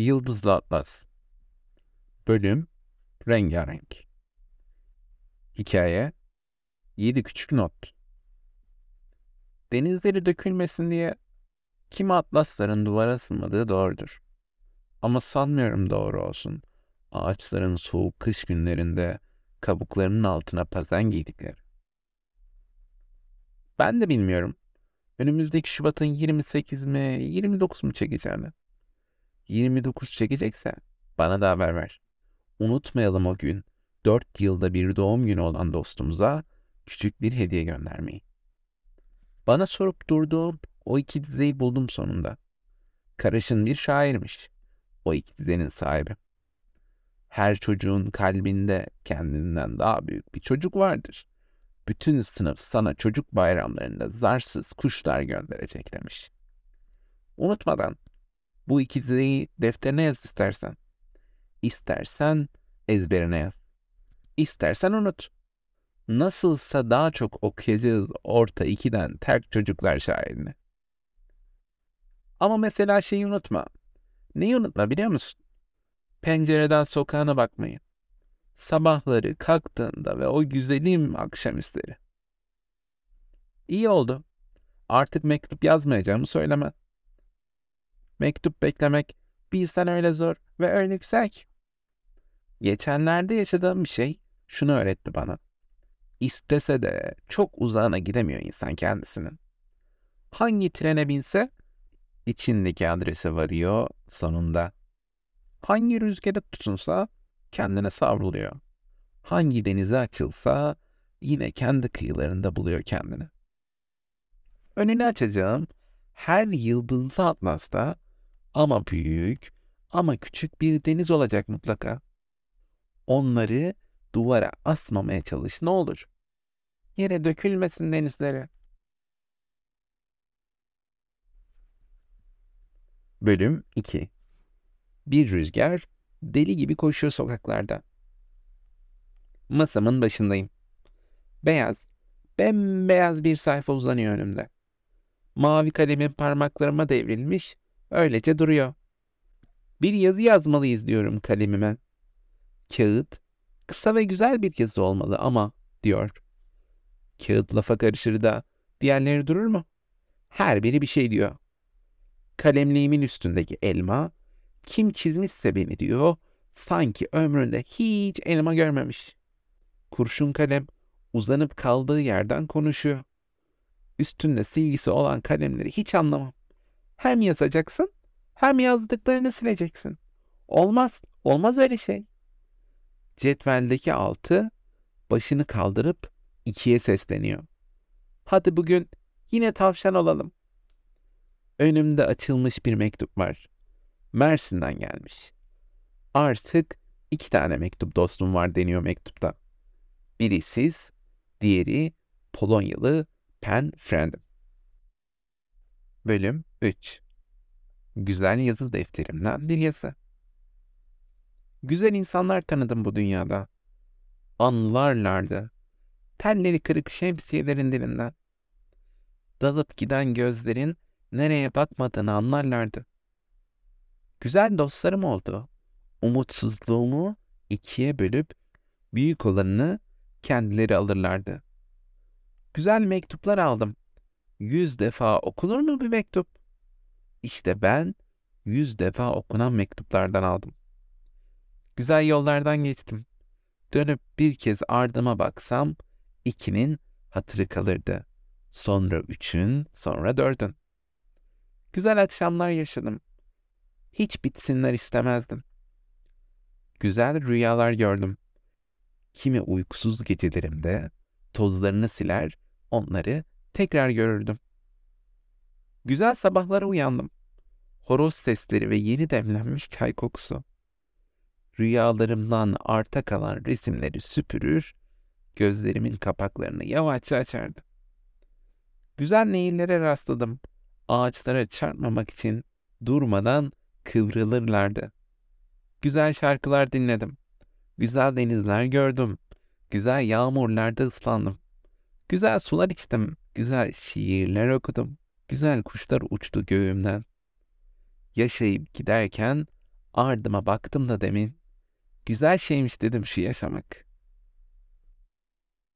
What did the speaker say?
Yıldızlı Atlas Bölüm Rengarenk Hikaye Yedi Küçük Not Denizleri dökülmesin diye kimi atlasların duvara asılmadığı doğrudur. Ama sanmıyorum doğru olsun. Ağaçların soğuk kış günlerinde kabuklarının altına pazen giydikleri. Ben de bilmiyorum. Önümüzdeki Şubat'ın 28 mi 29 mu çekeceğini. 29 çekecekse bana da haber ver. Unutmayalım o gün 4 yılda bir doğum günü olan dostumuza küçük bir hediye göndermeyi. Bana sorup durduğun o iki dizeyi buldum sonunda. Karaşın bir şairmiş. O iki dizenin sahibi. Her çocuğun kalbinde kendinden daha büyük bir çocuk vardır. Bütün sınıf sana çocuk bayramlarında zarsız kuşlar gönderecek demiş. Unutmadan bu iki dizeyi defterine yaz istersen. İstersen ezberine yaz. İstersen unut. Nasılsa daha çok okuyacağız orta ikiden terk çocuklar şairini. Ama mesela şeyi unutma. Neyi unutma biliyor musun? Pencereden sokağına bakmayı. Sabahları kalktığında ve o güzelim akşamüstleri. İyi oldu. Artık mektup yazmayacağımı söyleme. Mektup beklemek bilsen öyle zor ve öyle güzel ki. Geçenlerde yaşadığım bir şey şunu öğretti bana. İstese de çok uzağına gidemiyor insan kendisinin. Hangi trene binse içindeki adrese varıyor sonunda. Hangi rüzgara tutunsa kendine savruluyor. Hangi denize açılsa yine kendi kıyılarında buluyor kendini. Önünü açacağım her yıldızlı atlasta ama büyük ama küçük bir deniz olacak mutlaka. Onları duvara asmamaya çalış ne olur. Yere dökülmesin denizleri. Bölüm 2 Bir rüzgar deli gibi koşuyor sokaklarda. Masamın başındayım. Beyaz, bembeyaz bir sayfa uzanıyor önümde. Mavi kalemin parmaklarıma devrilmiş, öylece duruyor. Bir yazı yazmalıyız diyorum kalemime. Kağıt, kısa ve güzel bir yazı olmalı ama, diyor. Kağıt lafa karışır da diğerleri durur mu? Her biri bir şey diyor. Kalemliğimin üstündeki elma, kim çizmişse beni diyor, sanki ömründe hiç elma görmemiş. Kurşun kalem uzanıp kaldığı yerden konuşuyor. Üstünde silgisi olan kalemleri hiç anlamam. Hem yazacaksın hem yazdıklarını sileceksin. Olmaz, olmaz öyle şey. Cetveldeki altı başını kaldırıp ikiye sesleniyor. Hadi bugün yine tavşan olalım. Önümde açılmış bir mektup var. Mersin'den gelmiş. Artık iki tane mektup dostum var deniyor mektupta. Biri siz, diğeri Polonyalı Pen Friend'im. Bölüm 3 Güzel yazı defterimden bir yazı. Güzel insanlar tanıdım bu dünyada. Anılarlardı. Telleri kırık şemsiyelerin dilinden. Dalıp giden gözlerin nereye bakmadığını anlarlardı. Güzel dostlarım oldu. Umutsuzluğumu ikiye bölüp büyük olanını kendileri alırlardı. Güzel mektuplar aldım. Yüz defa okunur mu bir mektup? İşte ben yüz defa okunan mektuplardan aldım. Güzel yollardan geçtim. Dönüp bir kez ardıma baksam ikinin hatırı kalırdı. Sonra üçün, sonra dördün. Güzel akşamlar yaşadım. Hiç bitsinler istemezdim. Güzel rüyalar gördüm. Kimi uykusuz gecelerimde tozlarını siler, onları tekrar görürdüm. Güzel sabahlara uyandım. Horoz sesleri ve yeni demlenmiş çay kokusu. Rüyalarımdan arta kalan resimleri süpürür, gözlerimin kapaklarını yavaşça açardım. Güzel nehirlere rastladım. Ağaçlara çarpmamak için durmadan kıvrılırlardı. Güzel şarkılar dinledim. Güzel denizler gördüm. Güzel yağmurlarda ıslandım. Güzel sular içtim. Güzel şiirler okudum. Güzel kuşlar uçtu göğümden. Yaşayıp giderken Ardıma baktım da demin. Güzel şeymiş dedim şu yaşamak.